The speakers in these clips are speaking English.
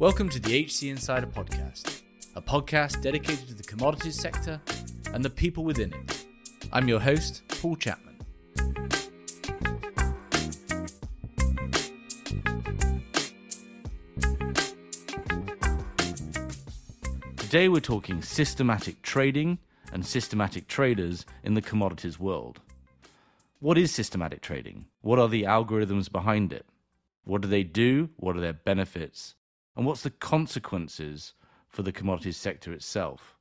Welcome to the HC Insider Podcast, a podcast dedicated to the commodities sector and the people within it. I'm your host, Paul Chapman. Today we're talking systematic trading and systematic traders in the commodities world. What is systematic trading? What are the algorithms behind it? What do they do? What are their benefits? And what's the consequences for the commodities sector itself?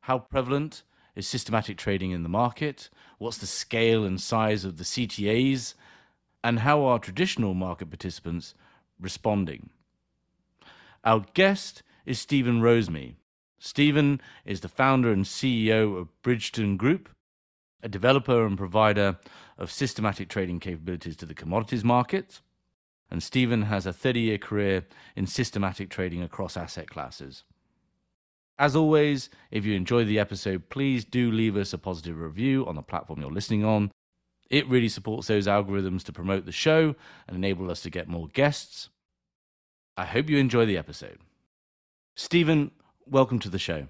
How prevalent is systematic trading in the market? What's the scale and size of the CTAs? And how are traditional market participants responding? Our guest is Stephen Roseme. Stephen is the founder and CEO of Bridgeton Group, a developer and provider of systematic trading capabilities to the commodities market and Stephen has a 30 year career in systematic trading across asset classes. As always, if you enjoy the episode, please do leave us a positive review on the platform you're listening on. It really supports those algorithms to promote the show and enable us to get more guests. I hope you enjoy the episode. Stephen, welcome to the show.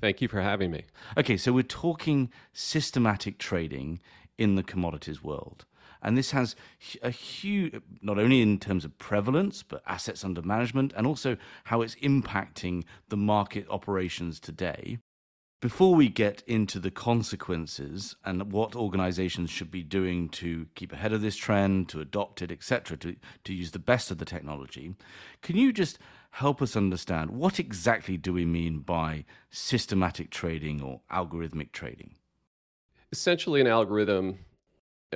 Thank you for having me. Okay, so we're talking systematic trading in the commodities world. And this has a huge, not only in terms of prevalence, but assets under management, and also how it's impacting the market operations today. Before we get into the consequences and what organizations should be doing to keep ahead of this trend, to adopt it, etc., to, to use the best of the technology, can you just help us understand what exactly do we mean by systematic trading or algorithmic trading? Essentially, an algorithm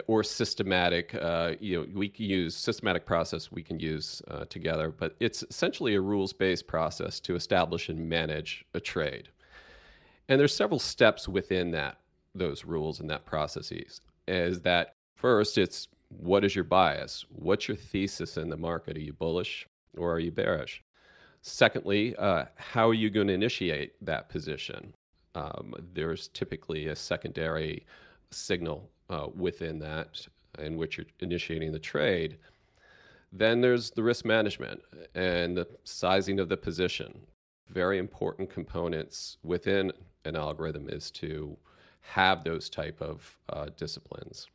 or systematic uh, you know we can use systematic process we can use uh, together but it's essentially a rules-based process to establish and manage a trade. And there's several steps within that those rules and that processes. Is that first it's what is your bias? What's your thesis in the market? Are you bullish or are you bearish? Secondly uh, how are you going to initiate that position? Um, there's typically a secondary signal uh, within that in which you're initiating the trade. Then there's the risk management and the sizing of the position. Very important components within an algorithm is to have those type of uh, disciplines.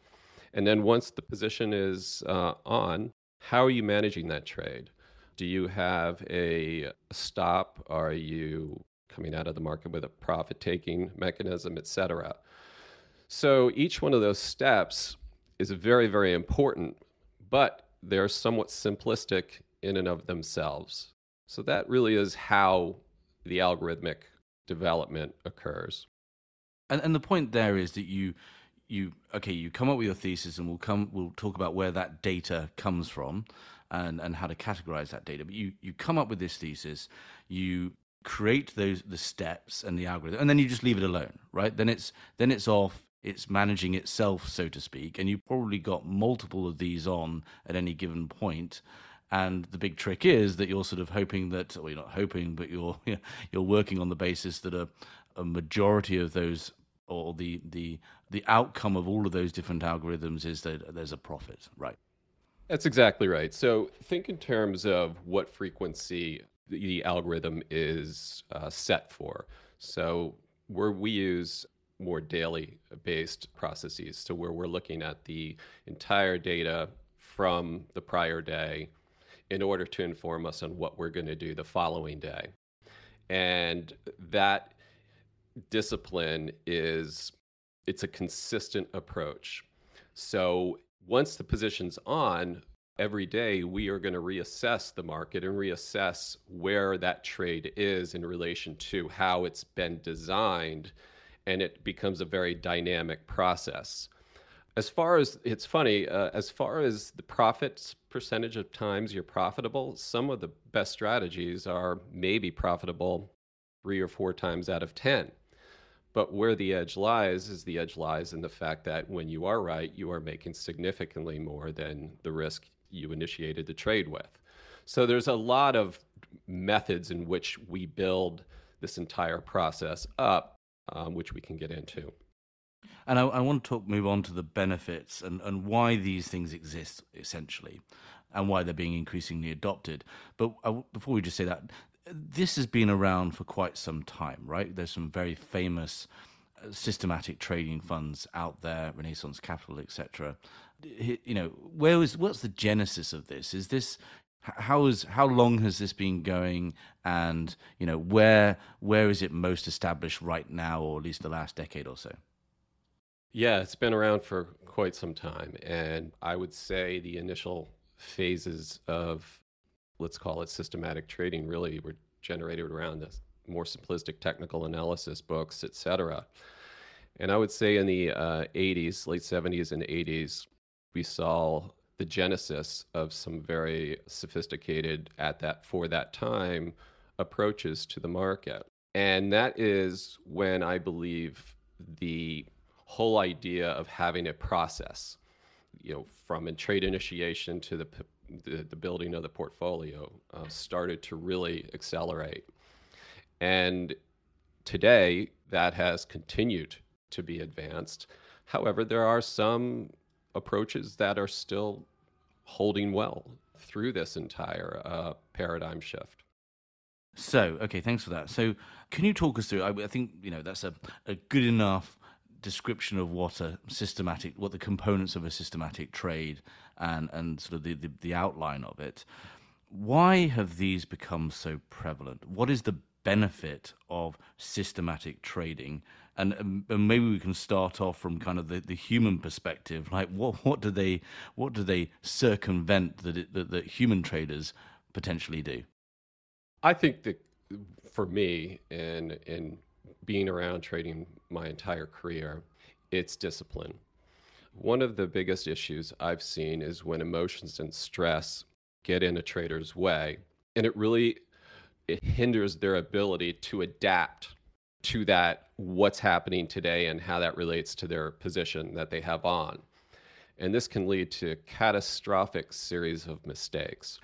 And then once the position is uh, on, how are you managing that trade? Do you have a stop? Are you coming out of the market with a profit taking mechanism, et cetera? So each one of those steps is very, very important, but they're somewhat simplistic in and of themselves. So that really is how the algorithmic development occurs. And, and the point there is that you you okay you come up with your thesis and we'll come we'll talk about where that data comes from and and how to categorize that data but you you come up with this thesis you create those the steps and the algorithm and then you just leave it alone right then it's then it's off it's managing itself, so to speak, and you probably got multiple of these on at any given point. And the big trick is that you're sort of hoping that, well, you're not hoping, but you're you're working on the basis that a, a majority of those, or the the the outcome of all of those different algorithms is that there's a profit, right? That's exactly right. So think in terms of what frequency the algorithm is uh, set for. So where we use more daily based processes. So, where we're looking at the entire data from the prior day in order to inform us on what we're going to do the following day. And that discipline is it's a consistent approach. So once the position's on, every day we are going to reassess the market and reassess where that trade is in relation to how it's been designed and it becomes a very dynamic process. As far as it's funny, uh, as far as the profits percentage of times you're profitable, some of the best strategies are maybe profitable three or four times out of 10. But where the edge lies is the edge lies in the fact that when you are right, you are making significantly more than the risk you initiated the trade with. So there's a lot of methods in which we build this entire process up um, which we can get into. And I, I, want to talk, move on to the benefits and, and why these things exist, essentially. and why they're being increasingly adopted. But uh, before we just say that, this has been around for quite some time, right? There's some very famous uh, systematic trading funds out there, Renaissance Capital, etc. You know, where was what's the genesis of this? Is this how is how long has this been going? And you know where where is it most established right now or at least the last decade or so? Yeah it's been around for quite some time. And i would say the initial phases of let's call it systematic trading really were generated around the more simplistic technical analysis books etc and i would say in the uh, 80s late 70s and 80s we saw the genesis of some very sophisticated at that for that time approaches to the market. And that is when I believe the whole idea of having a process, you know, from trade initiation to the the, the building of the portfolio uh, started to really accelerate. And today that has continued to be advanced. However, there are some approaches that are still holding well through this entire uh, paradigm shift. So, okay, thanks for that. So, can you talk us through? I, I think you know that's a, a good enough description of what a systematic, what the components of a systematic trade, and and sort of the, the, the outline of it. Why have these become so prevalent? What is the benefit of systematic trading and, um, and maybe we can start off from kind of the, the human perspective. Like what what do they what do they circumvent that, it, that that human traders potentially do? I think that for me and in being around trading my entire career it's discipline. One of the biggest issues i've seen is when emotions and stress get in a trader's way and it really it hinders their ability to adapt to that what's happening today and how that relates to their position that they have on. And this can lead to catastrophic series of mistakes.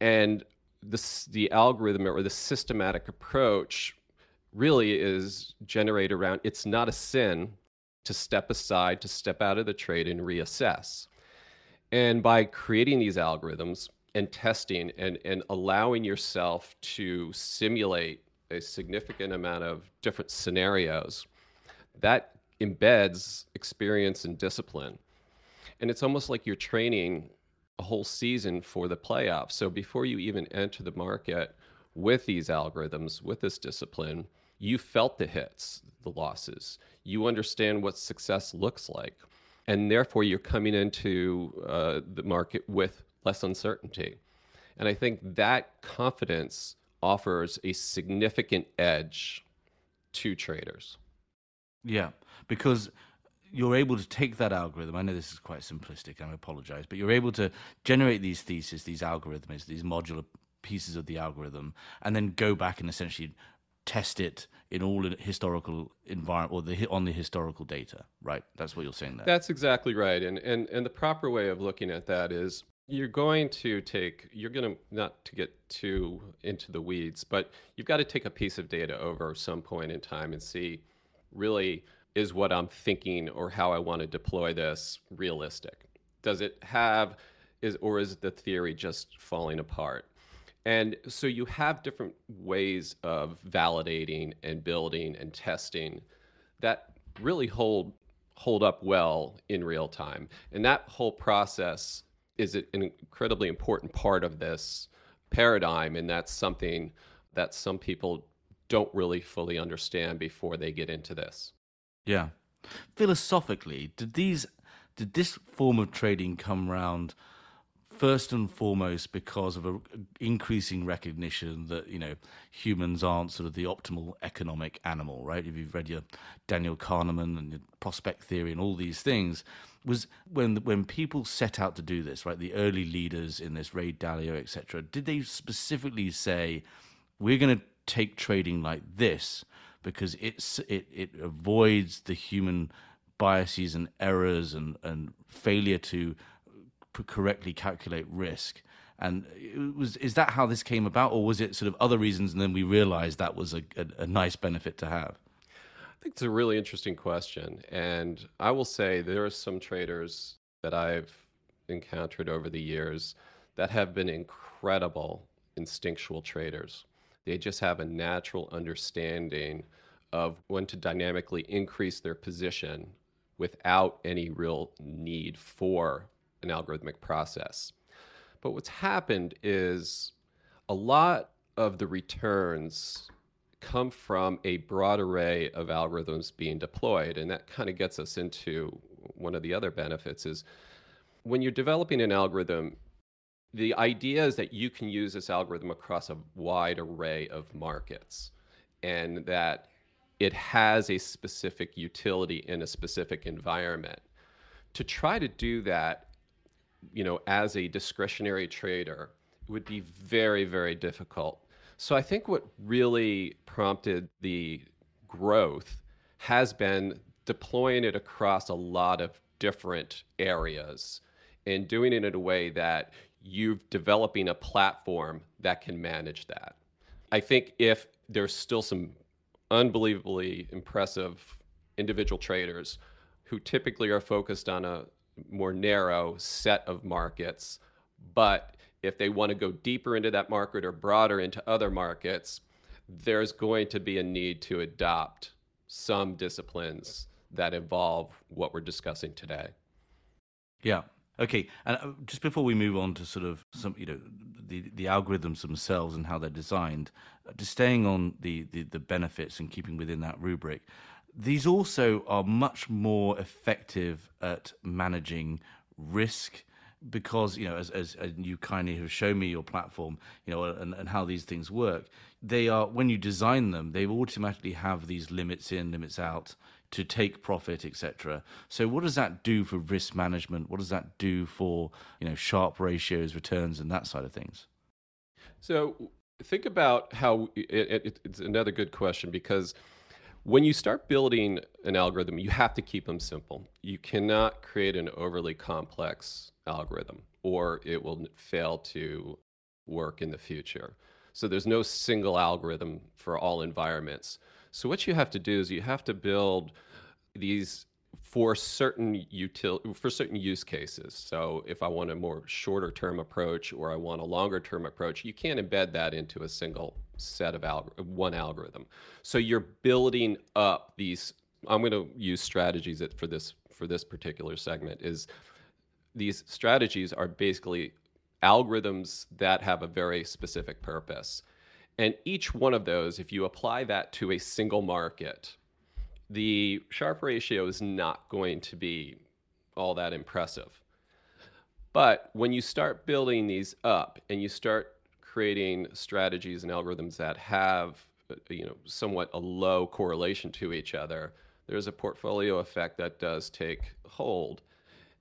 And this, the algorithm or the systematic approach really is generated around it's not a sin to step aside, to step out of the trade and reassess. And by creating these algorithms and testing and, and allowing yourself to simulate a significant amount of different scenarios, that embeds experience and discipline. And it's almost like you're training a whole season for the playoffs. So before you even enter the market with these algorithms, with this discipline, you felt the hits, the losses. You understand what success looks like. And therefore, you're coming into uh, the market with less uncertainty. And I think that confidence offers a significant edge to traders. Yeah, because you're able to take that algorithm. I know this is quite simplistic, I apologize, but you're able to generate these theses, these algorithms, these modular pieces of the algorithm, and then go back and essentially test it in all historical environment or the on the historical data right that's what you're saying there that's exactly right and and and the proper way of looking at that is you're going to take you're going to not to get too into the weeds but you've got to take a piece of data over some point in time and see really is what i'm thinking or how i want to deploy this realistic? Does it have is or is the theory just falling apart? And so you have different ways of validating and building and testing that really hold hold up well in real time. And that whole process is an incredibly important part of this paradigm, and that's something that some people don't really fully understand before they get into this. Yeah. Philosophically, did these did this form of trading come around first and foremost because of an increasing recognition that you know humans aren't sort of the optimal economic animal, right? If you've read your Daniel Kahneman and your prospect theory and all these things, was when when people set out to do this, right? The early leaders in this, Ray Dalio, etc. Did they specifically say, "We're going to take trading like this because it's it it avoids the human biases and errors and and failure to correctly calculate risk." And was is that how this came about, or was it sort of other reasons, and then we realized that was a, a, a nice benefit to have? I think it's a really interesting question. And I will say there are some traders that I've encountered over the years that have been incredible instinctual traders. They just have a natural understanding of when to dynamically increase their position without any real need for an algorithmic process. But what's happened is a lot of the returns come from a broad array of algorithms being deployed. And that kind of gets us into one of the other benefits is when you're developing an algorithm, the idea is that you can use this algorithm across a wide array of markets and that it has a specific utility in a specific environment. To try to do that, you know, as a discretionary trader would be very, very difficult. So I think what really prompted the growth has been deploying it across a lot of different areas and doing it in a way that you're developing a platform that can manage that. I think if there's still some unbelievably impressive individual traders who typically are focused on a more narrow set of markets, but if they want to go deeper into that market or broader into other markets, there's going to be a need to adopt some disciplines that involve what we're discussing today. Yeah. Okay, and uh, just before we move on to sort of some, you know, the the algorithms themselves and how they're designed, uh, just staying on the, the the benefits and keeping within that rubric, these also are much more effective at managing risk because you know as, as, you kindly have shown me your platform you know and, and how these things work they are when you design them they automatically have these limits in limits out to take profit etc so what does that do for risk management? What does that do for you know Sharpe ratios returns and that side of things? So think about how it, it, it's another good question because when you start building an algorithm, you have to keep them simple. You cannot create an overly complex algorithm or it will fail to work in the future. So there's no single algorithm for all environments. So what you have to do is you have to build these for certain util- for certain use cases. So if I want a more shorter term approach or I want a longer term approach, you can't embed that into a single set of one algorithm. So you're building up these. I'm going to use strategies for this for this particular segment. Is these strategies are basically algorithms that have a very specific purpose. And each one of those, if you apply that to a single market, the Sharpe ratio is not going to be all that impressive. But when you start building these up and you start creating strategies and algorithms that have uh, you know somewhat a low correlation to each other, there's a portfolio effect that does take hold.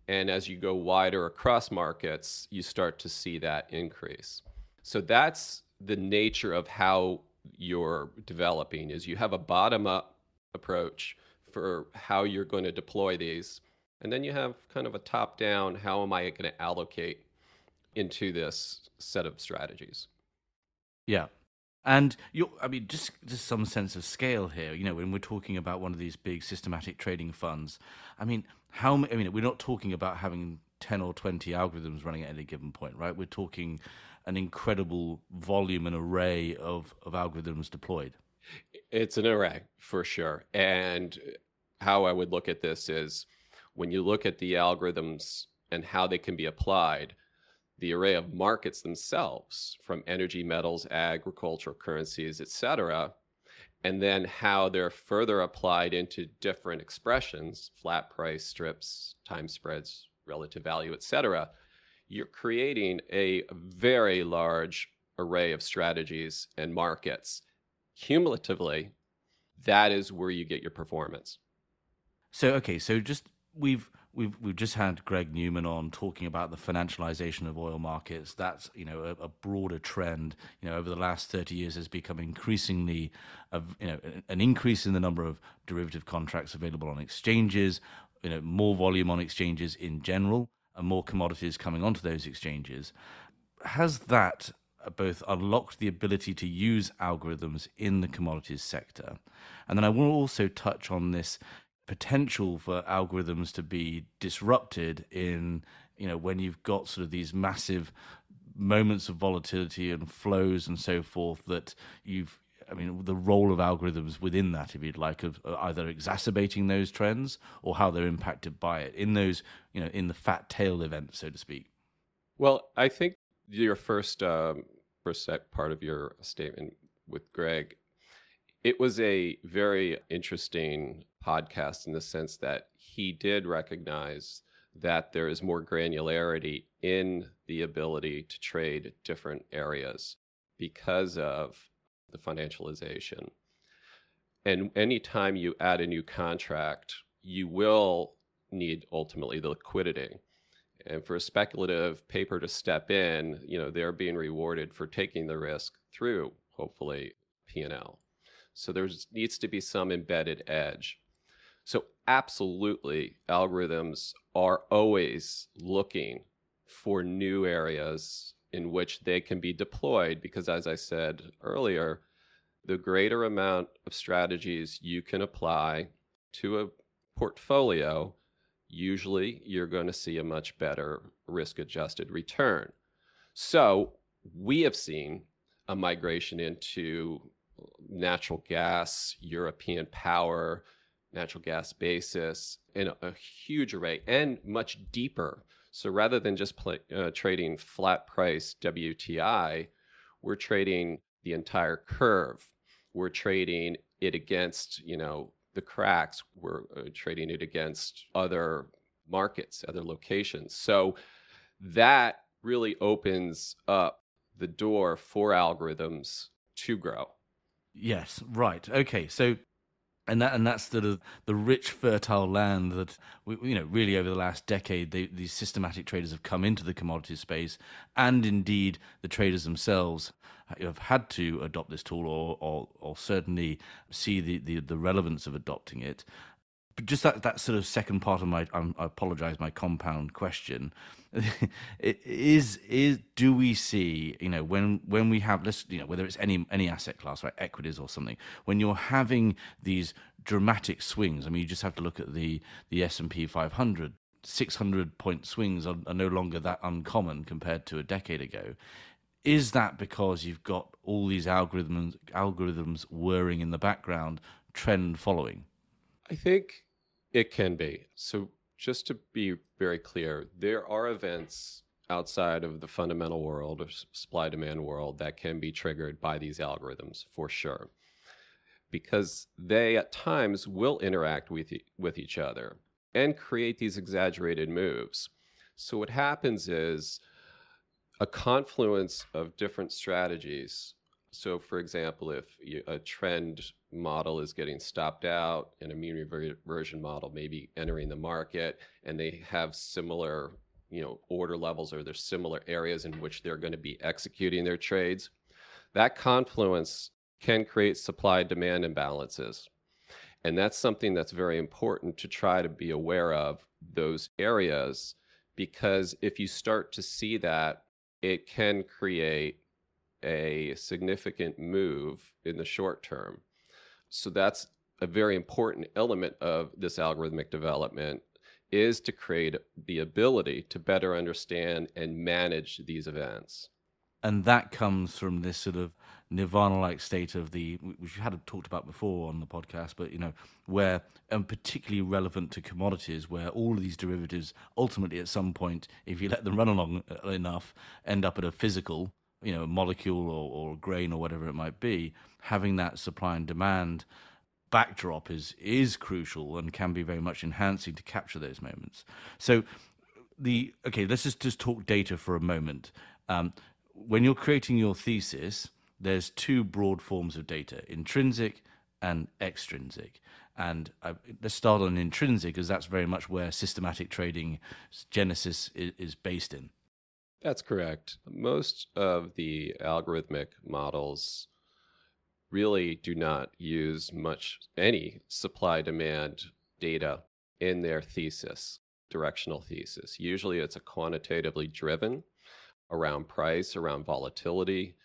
And as you go wider across markets, you start to see that increase. So that's the nature of how you're developing is you have a bottom up approach for how you're going to deploy these. And then you have kind of a top down how am I going to allocate into this set of strategies? Yeah. And you I mean, just just some sense of scale here. You know, when we're talking about one of these big systematic trading funds, I mean, how? I mean, we're not talking about having ten or twenty algorithms running at any given point, right? We're talking an incredible volume and array of of algorithms deployed. It's an array for sure. And how I would look at this is when you look at the algorithms and how they can be applied, the array of markets themselves from energy, metals, agricultural currencies, etc., and then how they're further applied into different expressions, flat price, strips, time spreads, relative value, etc., you're creating a very large array of strategies and markets cumulatively, that is where you get your performance. So okay, so just we've we've we've just had Greg Newman on talking about the financialization of oil markets. That's you know a, a broader trend. You know over the last thirty years has become increasingly, you know an increase in the number of derivative contracts available on exchanges. You know more volume on exchanges in general, and more commodities coming onto those exchanges. Has that uh, both unlocked the ability to use algorithms in the commodities sector. And then I will also touch on this potential for algorithms to be disrupted in you know, when you've got sort of these massive moments of volatility and flows and so forth that you've I mean, the role of algorithms within that, if you'd like, of uh, either exacerbating those trends or how they're impacted by it in those, you know, in the fat tail events, so to speak. Well, I think your first um, first part of your statement with Greg, it was a very interesting podcast in the sense that he did recognize that there is more granularity in the ability to trade different areas because of the financialization. And anytime you add a new contract, you will need ultimately the liquidity. And for a speculative paper to step in, you know, they're being rewarded for taking the risk through hopefully P&L. So there needs to be some embedded edge. So absolutely algorithms are always looking for new areas in which they can be deployed because as I said earlier, the greater amount of strategies you can apply to a portfolio, usually you're going to see a much better risk adjusted return. So we have seen a migration into natural gas, European power, natural gas basis in a, huge array and much deeper. So rather than just uh, trading flat price WTI, we're trading the entire curve. We're trading it against, you know, the cracks. We're uh, trading it against other markets, other locations. So that really opens up the door for algorithms to grow. Yes, right. Okay, so and that and that's the the rich fertile land that we, you know really over the last decade they, these systematic traders have come into the commodities space and indeed the traders themselves have had to adopt this tool or or, or certainly see the, the the relevance of adopting it just that that sort of second part of my um, I apologize my compound question. Is is do we see you know when when we have this you know whether it's any any asset class right equities or something when you're having these dramatic swings i mean you just have to look at the the S&P 500 600 point swings are, are no longer that uncommon compared to a decade ago. Is that because you've got all these algorithms algorithms whirring in the background trend following? I think it can be so just to be very clear, there are events outside of the fundamental world or supply demand world that can be triggered by these algorithms for sure. Because they at times will interact with, with each other and create these exaggerated moves. So, what happens is a confluence of different strategies so, for example, if a trend model is getting stopped out and a mean reversion model maybe entering the market, and they have similar, you know, order levels or there's similar areas in which they're going to be executing their trades, that confluence can create supply demand imbalances. And that's something that's very important to try to be aware of those areas because if you start to see that, it can create a significant move in the short term. So that's a very important element of this algorithmic development is to create the ability to better understand and manage these events. And that comes from this sort of nirvana-like state of the which we had talked about before on the podcast, but you know where and particularly relevant to commodities, where all of these derivatives ultimately at some point, if you let them run along uh, enough, end up at a physical you know, a molecule or, or a grain or whatever it might be, having that supply and demand backdrop is is crucial and can be very much enhancing to capture those moments. So the okay, let's just just talk data for a moment. Um, when you're creating your thesis, there's two broad forms of data: intrinsic and extrinsic. And uh, let's start on intrinsic, because that's very much where systematic trading genesis is, is based in. That's correct. Most of the algorithmic models really do not use much any supply demand data in their thesis, directional thesis. Usually it's a quantitatively driven around price, around volatility.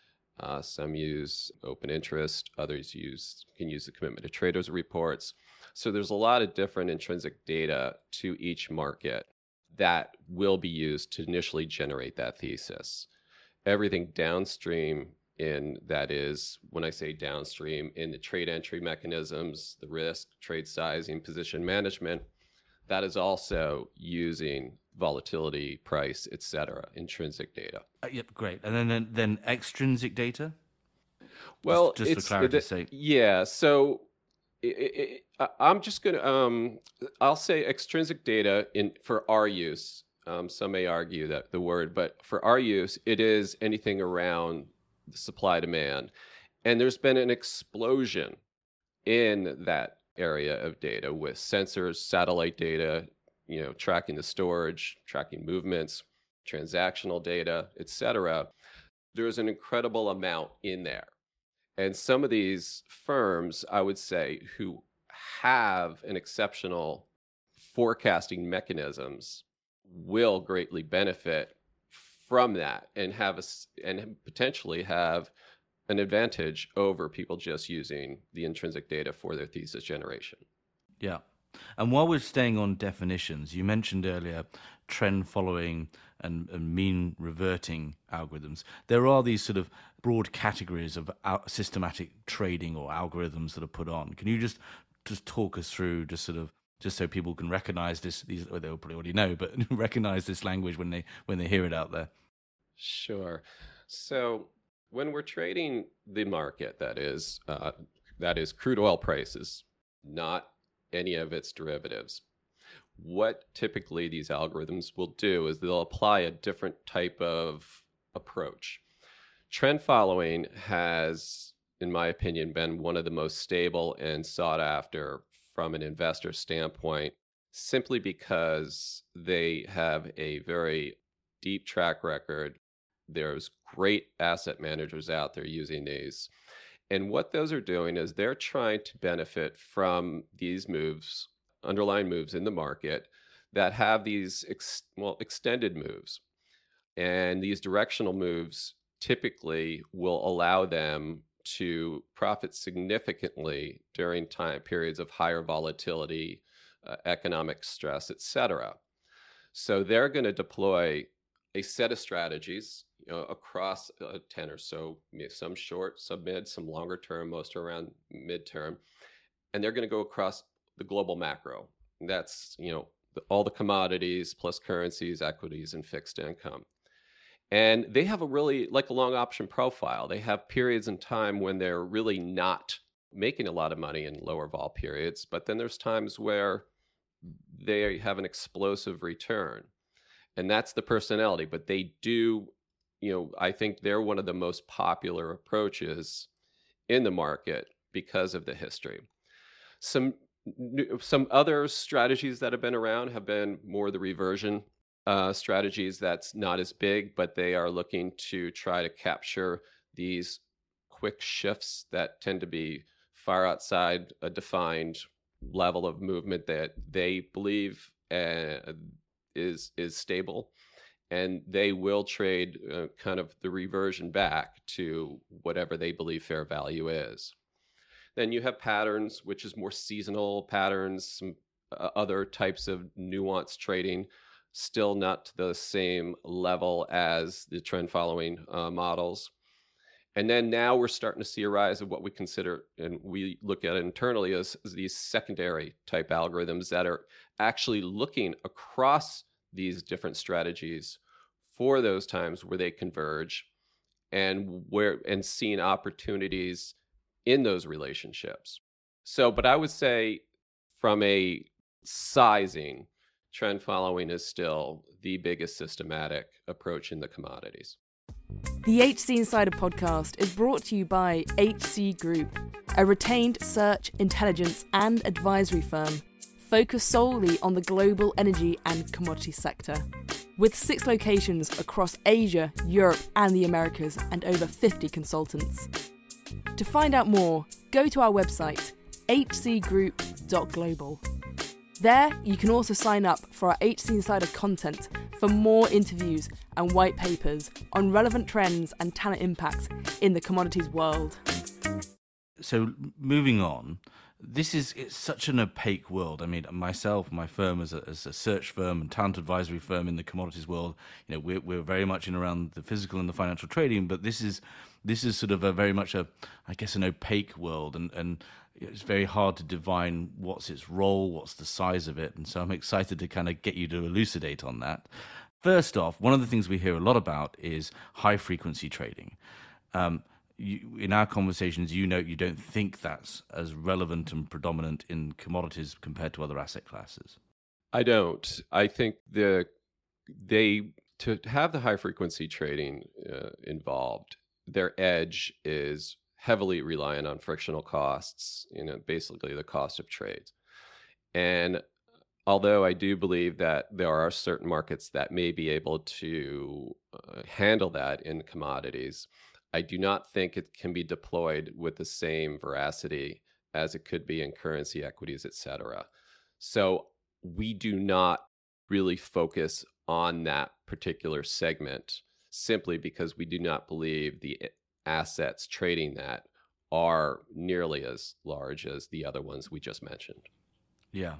Uh, some use open interest, others use can use the commitment to traders reports. So there's a lot of different intrinsic data to each market that will be used to initially generate that thesis. Everything downstream in that is when I say downstream in the trade entry mechanisms, the risk, trade sizing, position management, that is also using volatility, price, etc., intrinsic data. Uh, yep, great. And then then, then extrinsic data. Well, just, just for clarity's sake. Yeah. So it, it, I'm just gonna um, I'll say extrinsic data in for our use. Um, some may argue that the word, but for our use, it is anything around the supply demand, and there's been an explosion in that area of data with sensors, satellite data, you know, tracking the storage, tracking movements, transactional data, etc. There's an incredible amount in there. And some of these firms, I would say, who have an exceptional forecasting mechanisms will greatly benefit from that and have a, and potentially have an advantage over people just using the intrinsic data for their thesis generation. Yeah. And while we're staying on definitions, you mentioned earlier trend following and, and mean reverting algorithms. There are these sort of broad categories of systematic trading or algorithms that are put on. Can you just just talk us through, just sort of, just so people can recognize this? These well, they'll probably already know, but recognize this language when they when they hear it out there. Sure. So when we're trading the market, that is uh, that is crude oil prices, not any of its derivatives. What typically these algorithms will do is they'll apply a different type of approach. Trend following has, in my opinion, been one of the most stable and sought after from an investor standpoint, simply because they have a very deep track record. There's great asset managers out there using these. And what those are doing is they're trying to benefit from these moves, underlying moves in the market that have these ex- well extended moves. And these directional moves typically will allow them to profit significantly during time periods of higher volatility, uh, economic stress, etc. So they're going to deploy a set of strategies you know, across a tenor. So some short, some mid, some longer term, most around midterm, and they're going to go across the global macro. That's you know all the commodities plus currencies, equities, and fixed income. And they have a really like a long option profile. They have periods in time when they're really not making a lot of money in lower vol periods, but then there's times where they have an explosive return. And that's the personality, but they do you know, I think they're one of the most popular approaches in the market because of the history. Some some other strategies that have been around have been more the reversion uh, strategies that's not as big, but they are looking to try to capture these quick shifts that tend to be far outside a defined level of movement that they believe uh, is is stable and they will trade uh, kind of the reversion back to whatever they believe fair value is. Then you have patterns, which is more seasonal patterns, some uh, other types of nuanced trading, still not to the same level as the trend following uh, models. And then now we're starting to see a rise of what we consider, and we look at internally as, as these secondary type algorithms that are actually looking across these different strategies for those times where they converge and where and seeing opportunities in those relationships. So, but I would say from a sizing, trend following is still the biggest systematic approach in the commodities. The HC Insider podcast is brought to you by HC Group, a retained search, intelligence, and advisory firm focused solely on the global energy and commodity sector. With six locations across Asia, Europe, and the Americas, and over 50 consultants. To find out more, go to our website, hcgroup.global. There, you can also sign up for our HC Insider content for more interviews and white papers on relevant trends and talent impacts in the commodities world. So, moving on, this is it's such an opaque world. I mean, myself, my firm as a, as a search firm and talent advisory firm in the commodities world, you know, we're, we're very much in around the physical and the financial trading, but this is this is sort of a very much a, I guess, an opaque world, and and it's very hard to divine what's its role, what's the size of it, and so I'm excited to kind of get you to elucidate on that. First off, one of the things we hear a lot about is high frequency trading. Um, you, in our conversations, you know you don't think that's as relevant and predominant in commodities compared to other asset classes. I don't. I think the they to have the high frequency trading uh, involved, their edge is heavily reliant on frictional costs. You know, basically the cost of trades. And although I do believe that there are certain markets that may be able to uh, handle that in commodities, I do not think it can be deployed with the same veracity as it could be in currency equities, et cetera. So we do not really focus on that particular segment simply because we do not believe the assets trading that are nearly as large as the other ones we just mentioned. Yeah.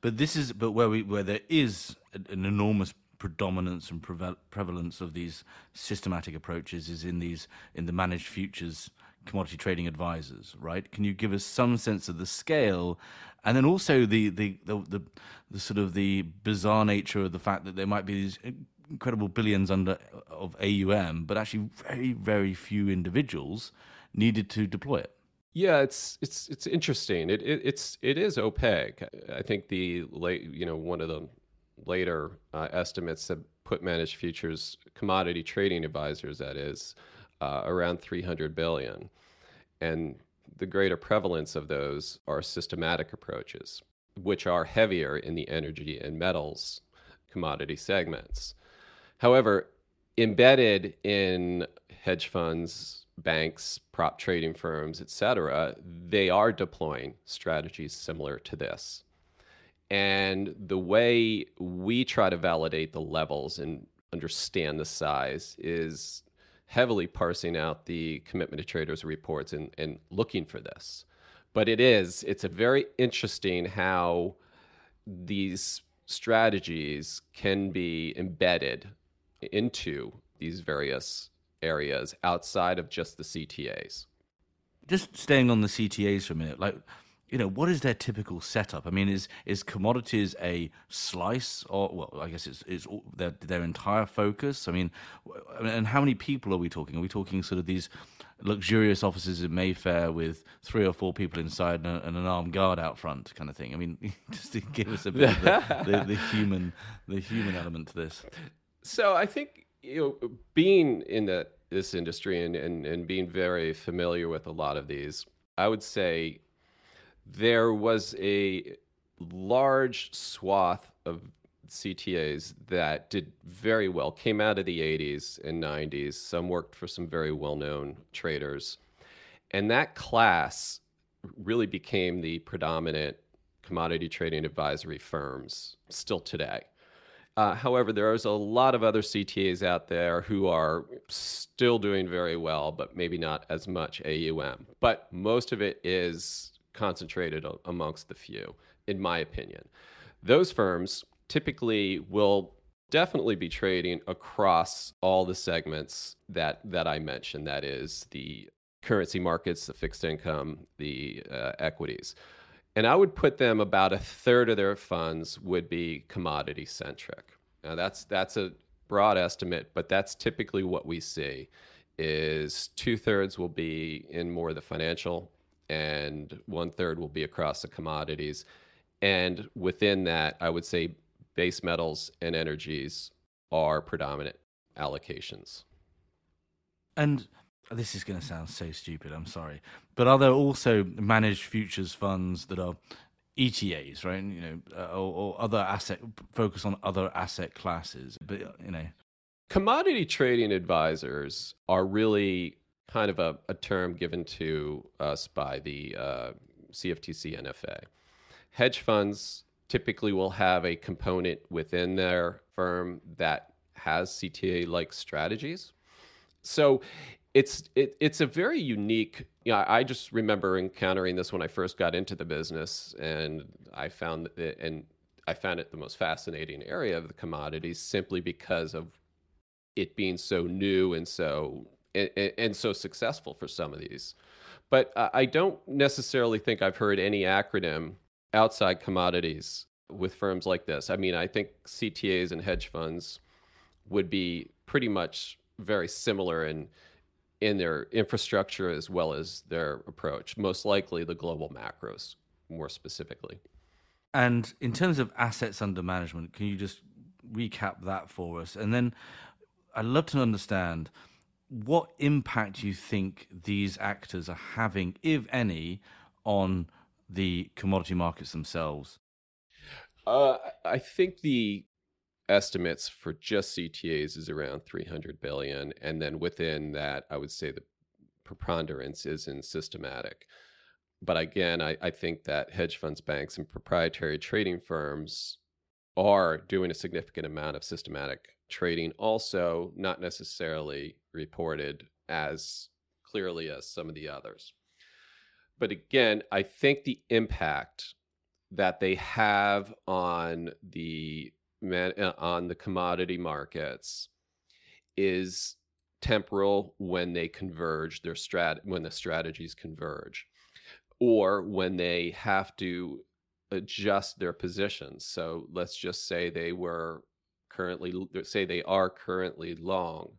But this is but where we where there is an enormous predominance and prevalence of these systematic approaches is in these in the managed futures commodity trading advisors, right? Can you give us some sense of the scale, and then also the the the, the, the sort of the bizarre nature of the fact that there might be these incredible billions under of AUM, but actually very very few individuals needed to deploy it. Yeah, it's it's it's interesting. It, it it's it is opaque. I think the late you know one of the later uh, estimates have put managed futures commodity trading advisors that is uh, around 300 billion and the greater prevalence of those are systematic approaches which are heavier in the energy and metals commodity segments however embedded in hedge funds banks prop trading firms etc they are deploying strategies similar to this and the way we try to validate the levels and understand the size is heavily parsing out the commitment to traders reports and, and looking for this. But it is, it's a very interesting how these strategies can be embedded into these various areas outside of just the CTAs. Just staying on the CTAs for a minute, like you know, what is their typical setup? I mean, is is commodities a slice, or well, I guess it's it's their their entire focus. I mean, and how many people are we talking? Are we talking sort of these luxurious offices in Mayfair with three or four people inside and, and an armed guard out front, kind of thing? I mean, just to give us a bit of the, the, the human the human element to this. So I think you know, being in the this industry and, and and being very familiar with a lot of these, I would say there was a large swath of CTAs that did very well, came out of the 80s and 90s. Some worked for some very well known traders. And that class really became the predominant commodity trading advisory firms still today. Uh, however, there is a lot of other CTAs out there who are still doing very well, but maybe not as much AUM. But most of it is concentrated amongst the few, in my opinion. Those firms typically will definitely be trading across all the segments that that I mentioned. That is the currency markets, the fixed income, the uh, equities. And I would put them about a third of their funds would be commodity centric. Now that's that's a broad estimate, but that's typically what we see is two thirds will be in more of the financial and one third will be across the commodities. And within that, I would say base metals and energies are predominant allocations. And this is going to sound so stupid, I'm sorry. But are there also managed futures funds that are ETAs, right? You know, uh, or, or, other asset focus on other asset classes. But you know, commodity trading advisors are really kind of a, a term given to us by the uh, CFTC NFA. Hedge funds typically will have a component within their firm that has CTA like strategies. So it's it, it's a very unique you know, I just remember encountering this when I first got into the business and I found it and I found it the most fascinating area of the commodities simply because of it being so new and so and, and so successful for some of these. But I don't necessarily think I've heard any acronym outside commodities with firms like this. I mean, I think CTAs and hedge funds would be pretty much very similar in in their infrastructure as well as their approach. Most likely the global macros, more specifically. And in terms of assets under management, can you just recap that for us? And then I'd love to understand what impact you think these actors are having, if any, on the commodity markets themselves. Uh, I think the estimates for just CTAs is around 300 billion, and then within that, I would say the preponderance is in systematic. But again, I, I think that hedge funds, banks, and proprietary trading firms are doing a significant amount of systematic trading, also not necessarily reported as clearly as some of the others. But again, I think the impact that they have on the Uh, on the commodity markets is temporal when they converge their strat when the strategies converge or when they have to adjust their positions. So let's just say they were currently say they are currently long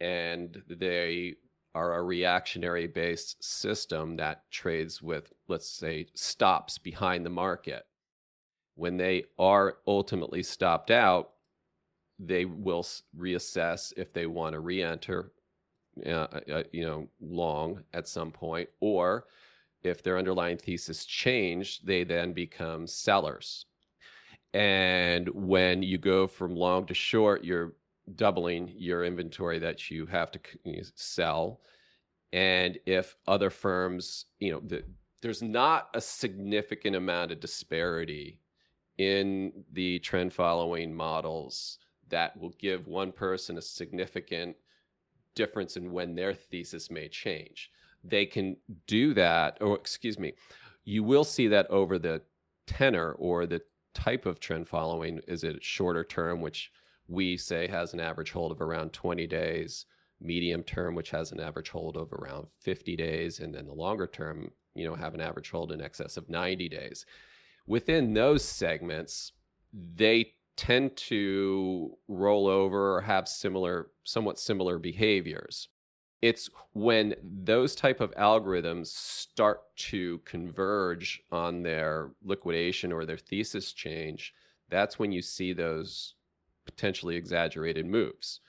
and they are a reactionary based system that trades with let's say stops behind the market when they are ultimately stopped out, they will reassess if they want to re-enter, uh, uh, uh, you know, long at some point, or if their underlying thesis changed, they then become sellers. And when you go from long to short, you're doubling your inventory that you have to sell. And if other firms, you know, the, there's not a significant amount of disparity in the trend following models that will give one person a significant difference in when their thesis may change. They can do that, or excuse me, you will see that over the tenor or the type of trend following. Is it shorter term, which we say has an average hold of around 20 days, medium term, which has an average hold of around 50 days, and then the longer term, you know, have an average hold in excess of 90 days within those segments, they tend to roll over or have similar, somewhat similar behaviors. It's when those type of algorithms start to converge on their liquidation or their thesis change, that's when you see those potentially exaggerated moves.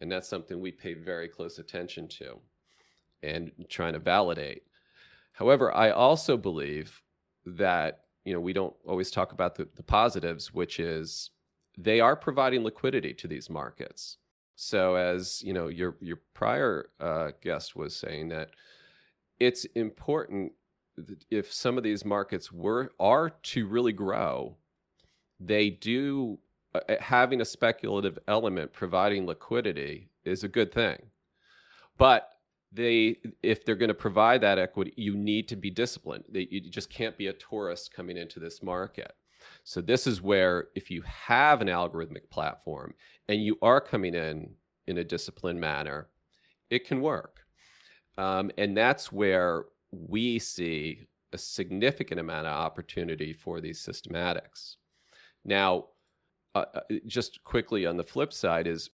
And that's something we pay very close attention to and trying to validate. However, I also believe that you know we don't always talk about the, the positives which is they are providing liquidity to these markets. So as you know your your prior uh, guest was saying that it's important if some of these markets were are to really grow they do uh, uh, having a speculative element providing liquidity is a good thing. But they if they're going to provide that equity you need to be disciplined. They, you just can't be a tourist coming into this market. So this is where if you have an algorithmic platform and you are coming in in a disciplined manner it can work. Um, and that's where we see a significant amount of opportunity for these systematics. Now uh, uh just quickly on the flip side is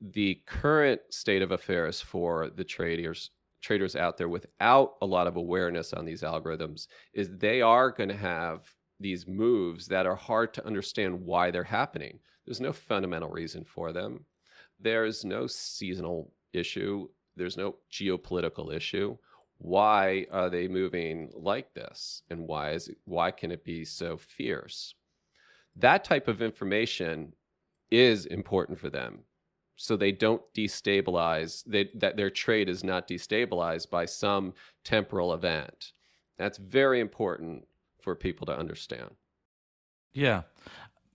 the current state of affairs for the traders traders out there without a lot of awareness on these algorithms is they are going to have these moves that are hard to understand why they're happening. There's no fundamental reason for them. There's no seasonal issue. There's no geopolitical issue. Why are they moving like this? And why is why can it be so fierce? That type of information is important for them so they don't destabilize they, that their trade is not destabilized by some temporal event. That's very important for people to understand. Yeah.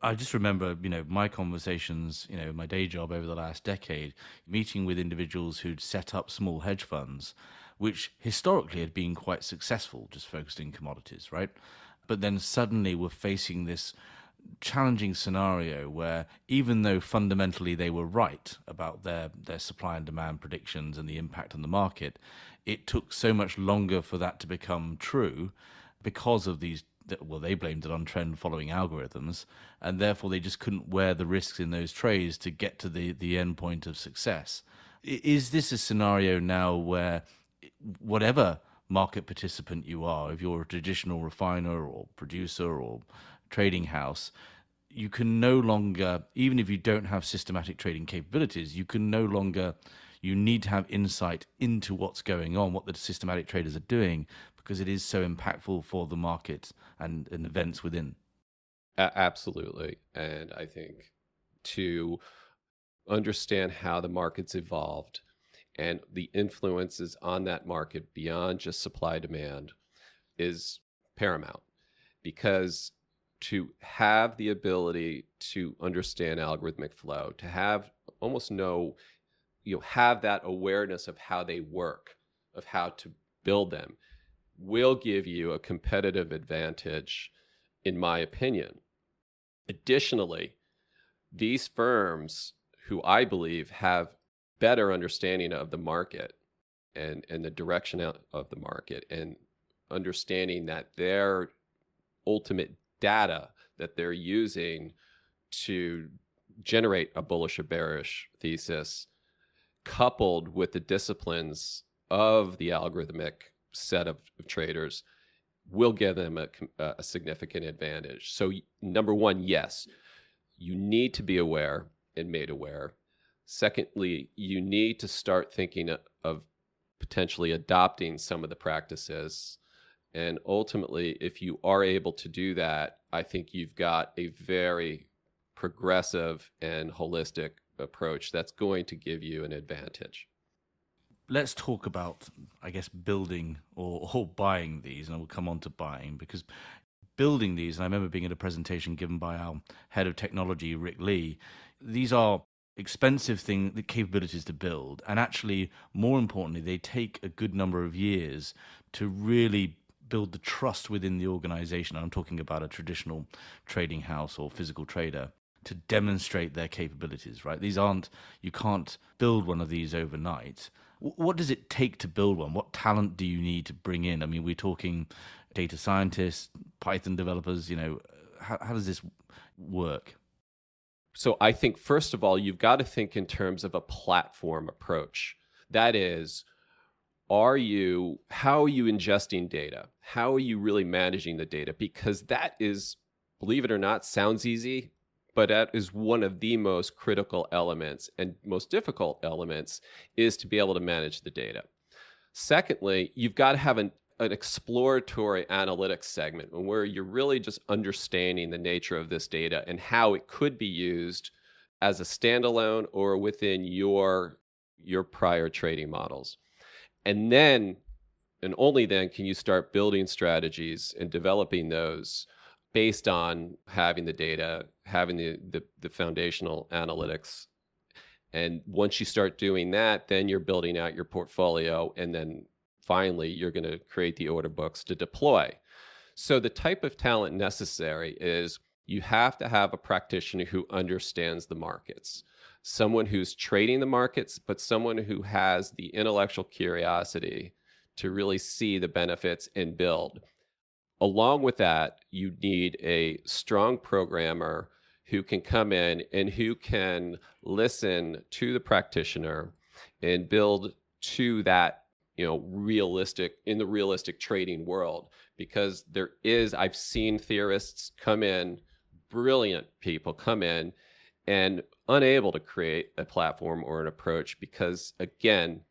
I just remember, you know, my conversations, you know, my day job over the last decade, meeting with individuals who'd set up small hedge funds, which historically had been quite successful, just focused in commodities, right? But then suddenly were facing this challenging scenario where even though fundamentally they were right about their their supply and demand predictions and the impact on the market, it took so much longer for that to become true because of these well, they blamed it on trend following algorithms, and therefore they just couldn't wear the risks in those trades to get to the, the end point of success. Is this a scenario now where whatever market participant you are, if you're a traditional refiner or producer or trading house, you can no longer, even if you don't have systematic trading capabilities, you can no longer, you need to have insight into what's going on, what the systematic traders are doing, because it is so impactful for the market and, and events within. absolutely. And I think to understand how the market's evolved and the influences on that market beyond just supply demand is paramount because to have the ability to understand algorithmic flow to have almost no you know have that awareness of how they work of how to build them will give you a competitive advantage, in my opinion. Additionally, these firms who I believe have better understanding of the market and, and the direction of the market and understanding that their ultimate data that they're using to generate a bullish or bearish thesis coupled with the disciplines of the algorithmic set of, of traders will give them a, a significant advantage. So, number one, yes, you need to be aware and made aware. Secondly, you need to start thinking of potentially adopting some of the practices. And ultimately, if you are able to do that, I think you've got a very progressive and holistic approach that's going to give you an advantage let's talk about, I guess, building or, or buying these, and we'll come on to buying because building these, and I remember being at a presentation given by our head of technology, Rick Lee. These are expensive thing the capabilities to build and actually more importantly they take a good number of years to really build the trust within the organization i'm talking about a traditional trading house or physical trader to demonstrate their capabilities right these aren't you can't build one of these overnight what does it take to build one? What talent do you need to bring in? I mean, we're talking data scientists, Python developers. You know, how, how does this work? So I think first of all, you've got to think in terms of a platform approach. That is, are you how are you ingesting data? How are you really managing the data? Because that is, believe it or not, sounds easy but that is one of the most critical elements and most difficult elements is to be able to manage the data. Secondly, you've got to have an, an exploratory analytics segment where you're really just understanding the nature of this data and how it could be used as a standalone or within your your prior trading models. And then and only then can you start building strategies and developing those based on having the data, having the, the, the foundational analytics. And once you start doing that, then you're building out your portfolio. And then finally, you're going to create the order books to deploy. So, the type of talent necessary is you have to have a practitioner who understands the markets, someone who's trading the markets, but someone who has the intellectual curiosity to really see the benefits and build. Along with that, you need a strong programmer who can come in and who can listen to the practitioner and build to that you know realistic in the realistic trading world because there is i've seen theorists come in brilliant people come in and unable to create a platform or an approach because again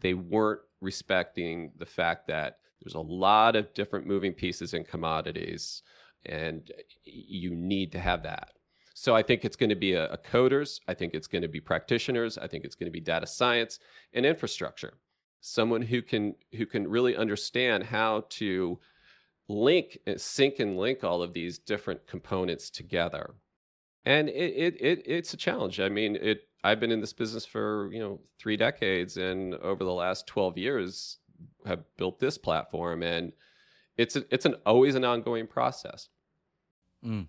they weren't respecting the fact that there's a lot of different moving pieces in commodities, and you need to have that. So I think it's going to be a, a coders. I think it's going to be practitioners. I think it's going to be data science and infrastructure. Someone who can who can really understand how to link, sync, and link all of these different components together. And it, it, it it's a challenge. I mean, it I've been in this business for, you know, 3 decades and over the last 12 years have built this platform and it's a, it's an always an ongoing process. Mm.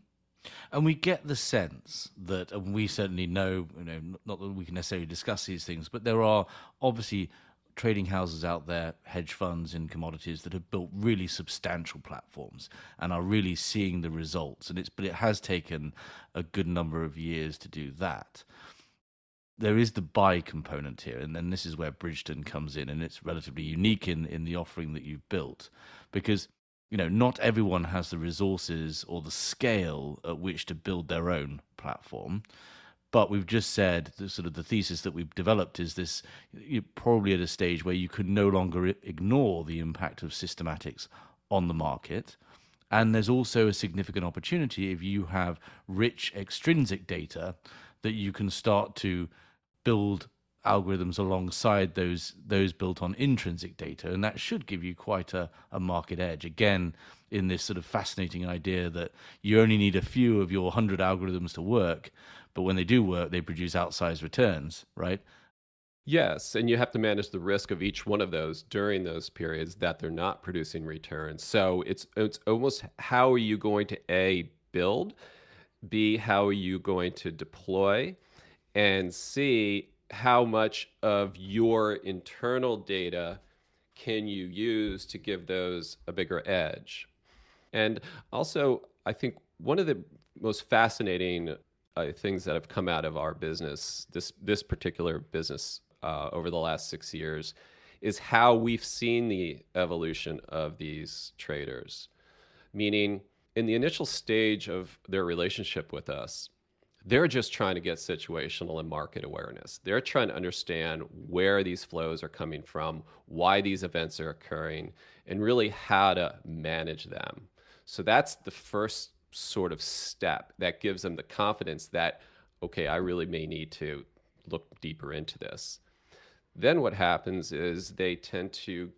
And we get the sense that, and we certainly know, you know, not that we can necessarily discuss these things, but there are obviously trading houses out there, hedge funds in commodities that have built really substantial platforms and are really seeing the results. And it's but it has taken a good number of years to do that. There is the buy component here, and then this is where Bridgeton comes in, and it's relatively unique in in the offering that you've built, because you know not everyone has the resources or the scale at which to build their own platform but we've just said the sort of the thesis that we've developed is this you're probably at a stage where you can no longer ignore the impact of systematics on the market. And there's also a significant opportunity if you have rich extrinsic data that you can start to build algorithms alongside those those built on intrinsic data and that should give you quite a, a market edge again in this sort of fascinating idea that you only need a few of your 100 algorithms to work but when they do work, they produce outsized returns, right? Yes, and you have to manage the risk of each one of those during those periods that they're not producing returns. So it's it's almost how are you going to a build, b how are you going to deploy, and c how much of your internal data can you use to give those a bigger edge. And also, I think one of the most fascinating uh, things that have come out of our business, this this particular business uh, over the last six years, is how we've seen the evolution of these traders. Meaning, in the initial stage of their relationship with us, they're just trying to get situational and market awareness. They're trying to understand where these flows are coming from, why these events are occurring, and really how to manage them. So that's the first sort of step that gives them the confidence that, okay, I really may need to look deeper into this. Then what happens is they tend to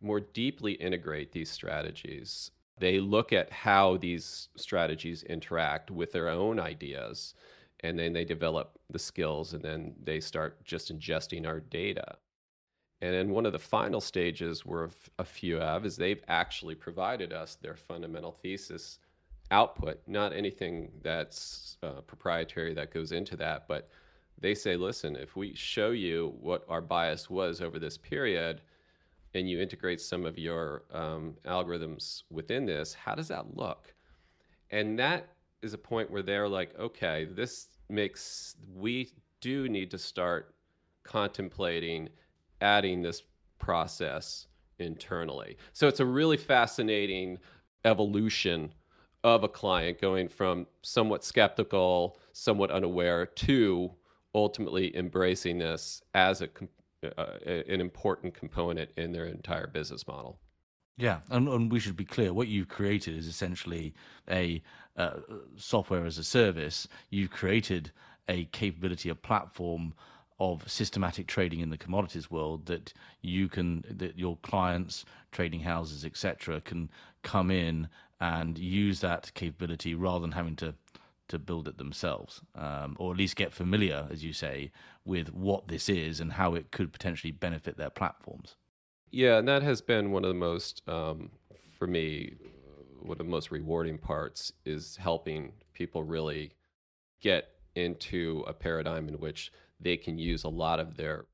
more deeply integrate these strategies. They look at how these strategies interact with their own ideas, and then they develop the skills, and then they start just ingesting our data. And then one of the final stages where a few have is they've actually provided us their fundamental thesis output, not anything that's uh, proprietary that goes into that, but they say, listen, if we show you what our bias was over this period and you integrate some of your um, algorithms within this, how does that look? And that is a point where they're like, okay, this makes, we do need to start contemplating adding this process internally. So it's a really fascinating evolution of a client going from somewhat skeptical, somewhat unaware to ultimately embracing this as a, uh, an important component in their entire business model. Yeah, and, and, we should be clear. What you've created is essentially a uh, software as a service. You've created a capability, a platform of systematic trading in the commodities world that you can, that your clients, trading houses, etc., can come in and use that capability rather than having to to build it themselves, um, or at least get familiar, as you say, with what this is and how it could potentially benefit their platforms. Yeah, and that has been one of the most, um, for me, one of the most rewarding parts is helping people really get into a paradigm in which they can use a lot of their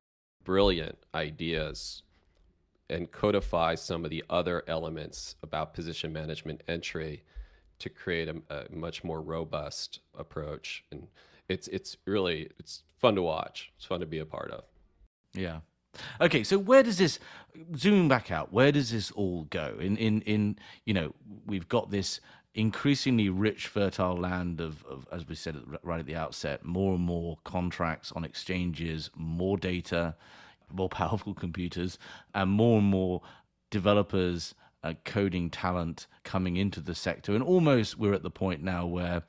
brilliant ideas and codify some of the other elements about position management entry to create a, a, much more robust approach. And it's it's really it's fun to watch. It's fun to be a part of. Yeah. Okay so where does this zooming back out where does this all go? In in in you know we've got this increasingly rich fertile land of, of as we said right at the outset more and more contracts on exchanges more data more powerful computers, and more and more developers uh, coding talent coming into the sector. And almost we're at the point now where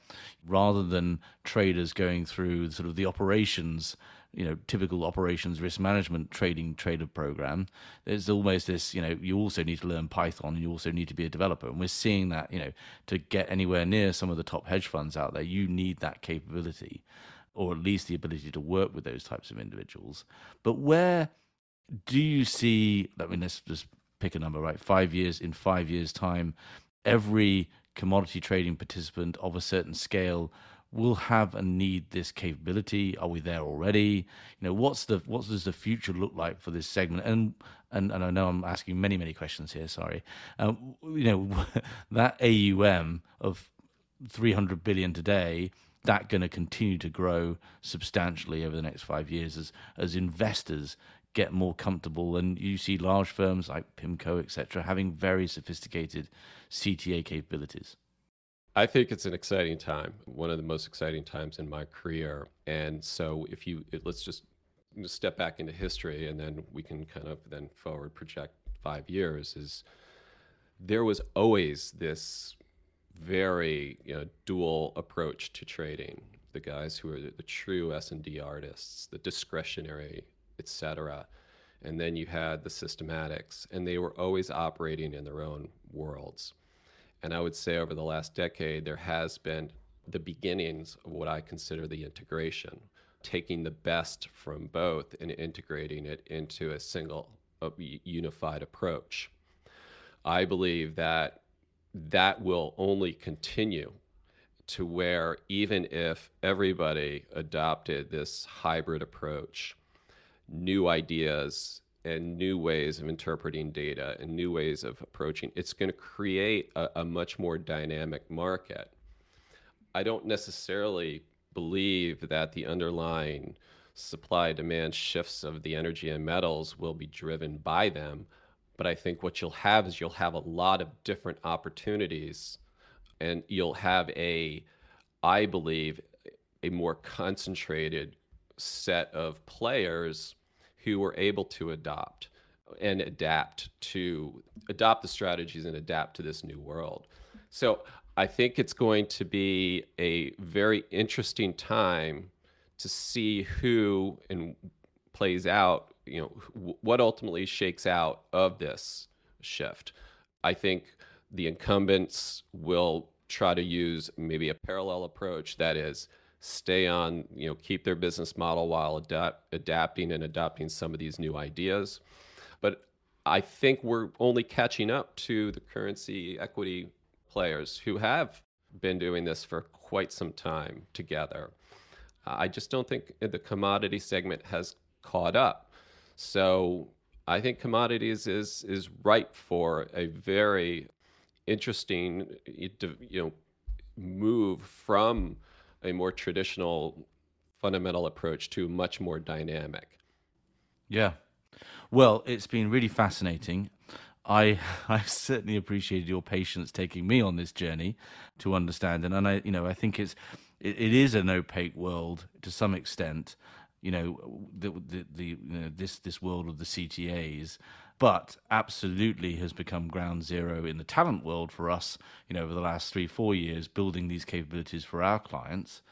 rather than traders going through sort of the operations, you know, typical operations risk management trading trader program, there's almost this, you know, you also need to learn Python and you also need to be a developer. And we're seeing that, you know, to get anywhere near some of the top hedge funds out there, you need that capability or at least the ability to work with those types of individuals. But where do you see, I mean, let's just pick a number, right? Five years, in five years' time, every commodity trading participant of a certain scale will have and need this capability. Are we there already? You know, what's the what does the future look like for this segment? And and, and I know I'm asking many many questions here. Sorry, um, you know that AUM of 300 billion today. That going to continue to grow substantially over the next five years as as investors get more comfortable. And you see large firms like PIMCO, etc., having very sophisticated CTA capabilities. I think it's an exciting time, one of the most exciting times in my career. And so, if you let's just step back into history, and then we can kind of then forward project five years. Is there was always this very you know, dual approach to trading. The guys who are the, the true S and D artists, the discretionary etc. And then you had the systematics, and they were always operating in their own worlds. And I would say over the last decade, there has been the beginnings of what I consider the integration, taking the best from both and integrating it into a single uh, a unified approach. I believe that that will only continue to where even if everybody adopted this hybrid approach, new ideas and new ways of interpreting data and new ways of approaching, it's going to create a, a much more dynamic market. I don't necessarily believe that the underlying supply demand shifts of the energy and metals will be driven by them. But I think what you'll have is you'll have a lot of different opportunities and you'll have a, I believe, a more concentrated set of players who were able to adopt and adapt to adopt the strategies and adapt to this new world. So I think it's going to be a very interesting time to see who and plays out, you know, what ultimately shakes out of this shift. I think the incumbents will try to use maybe a parallel approach that is stay on, you know, keep their business model while adapt, adapting and adopting some of these new ideas. But I think we're only catching up to the currency equity players who have been doing this for quite some time together. I just don't think the commodity segment has caught up. So I think commodities is is ripe for a very interesting, you know, move from a more traditional fundamental approach to much more dynamic. Yeah. Well, it's been really fascinating. I I certainly appreciated your patience taking me on this journey to understand and, and I you know I think it's it, it is an opaque world to some extent you know the the, the you know, this this world of the CTAs but absolutely has become ground zero in the talent world for us, you know, over the last three, four years, building these capabilities for our clients.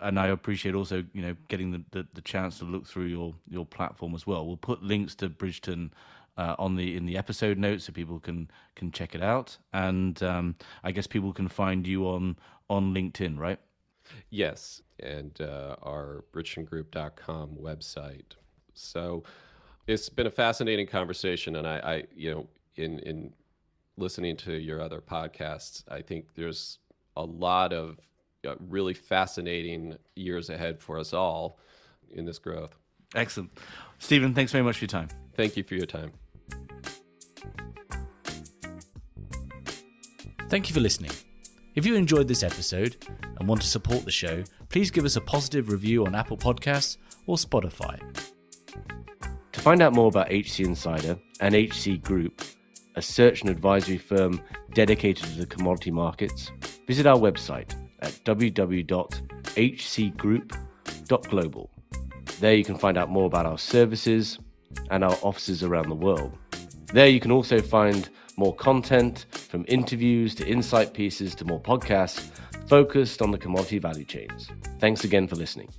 And I appreciate also, you know, getting the, the, the chance to look through your, your platform as well. We'll put links to Bridgeton uh, on the in the episode notes so people can can check it out. And um, I guess people can find you on on LinkedIn, right? Yes, and uh, our bridgetongroup.com website. So it's been a fascinating conversation, and I, I, you know, in in listening to your other podcasts, I think there's a lot of uh, really fascinating years ahead for us all in this growth. Excellent, Stephen. Thanks very much for your time. Thank you for your time. Thank you for listening. If you enjoyed this episode and want to support the show, please give us a positive review on Apple Podcasts or Spotify To find out more about HC Insider and HC Group, a search and advisory firm dedicated to the commodity markets, visit our website at www.hcgroup.global. There you can find out more about our services and our offices around the world. There you can also find more content from interviews to insight pieces to more podcasts focused on the commodity value chains. Thanks again for listening.